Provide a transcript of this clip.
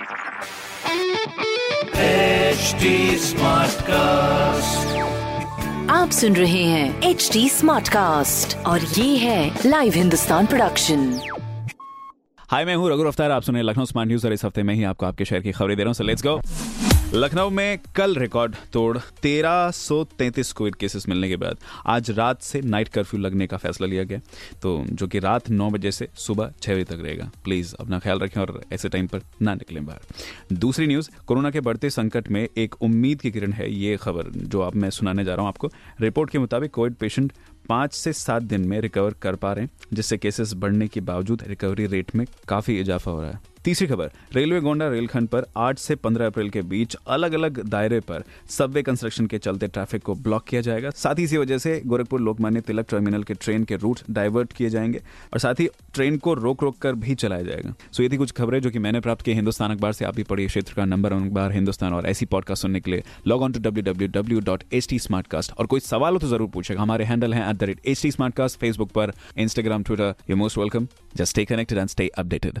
HD cast आप सुन रहे हैं एच डी स्मार्ट कास्ट और ये है लाइव हिंदुस्तान प्रोडक्शन हाय मैं हूँ रघु अफ्तार आप सुने लखनऊ स्मार्ट न्यूज़ और इस हफ़्ते में ही आपको आपके शहर की खबरें दे रहा हूँ। लेट्स गो लखनऊ में कल रिकॉर्ड तोड़ 1333 कोविड केसेस मिलने के बाद आज रात से नाइट कर्फ्यू लगने का फैसला लिया गया। तो जो कि रात 9 बजे से सुबह 6 बजे तक रहेगा। प्लीज़ अपना ख्याल रखें और ऐसे टाइम पर ना निकलें बाहर। दूसरी न्यूज़, कोरोना के बढ़ते संकट में एक उम्मीद की किरण है, ये खबर जो अब मैं सुनाने जा रहा हूँ आपको। रिपोर्ट के मुताबिक कोविड पेशेंट पाँच से सात दिन में रिकवर कर पा रहे हैं, जिससे केसेस बढ़ने के बावजूद रिकवरी रेट में काफ़ी इजाफा हो रहा है। तीसरी खबर, रेलवे गोंडा रेलखंड पर 8 से 15 अप्रैल के बीच अलग अलग दायरे पर सबवे कंस्ट्रक्शन के चलते ट्रैफ़िक को ब्लॉक किया जाएगा। साथ ही इसी वजह से गोरखपुर लोकमान्य तिलक टर्मिनल के ट्रेन के रूट डाइवर्ट किए जाएँगे और साथ ही ट्रेन को रोक रोक कर भी चलाया जाएगा। सो ये थी कुछ खबरें जो कि मैंने प्राप्त की। हिंदुस्तान अखबार से आप भी पढ़िए क्षेत्र का नंबर अखबार हिंदुस्तान और ऐसी पॉडकास्ट सुनने के लिए लॉग ऑन टू डब्ल्यू और कोई सवाल हो तो ज़रूर पूछेगा। हमारे हैंडल है at the rate H T Facebook पर Instagram Twitter you most welcome just stay connected and stay updated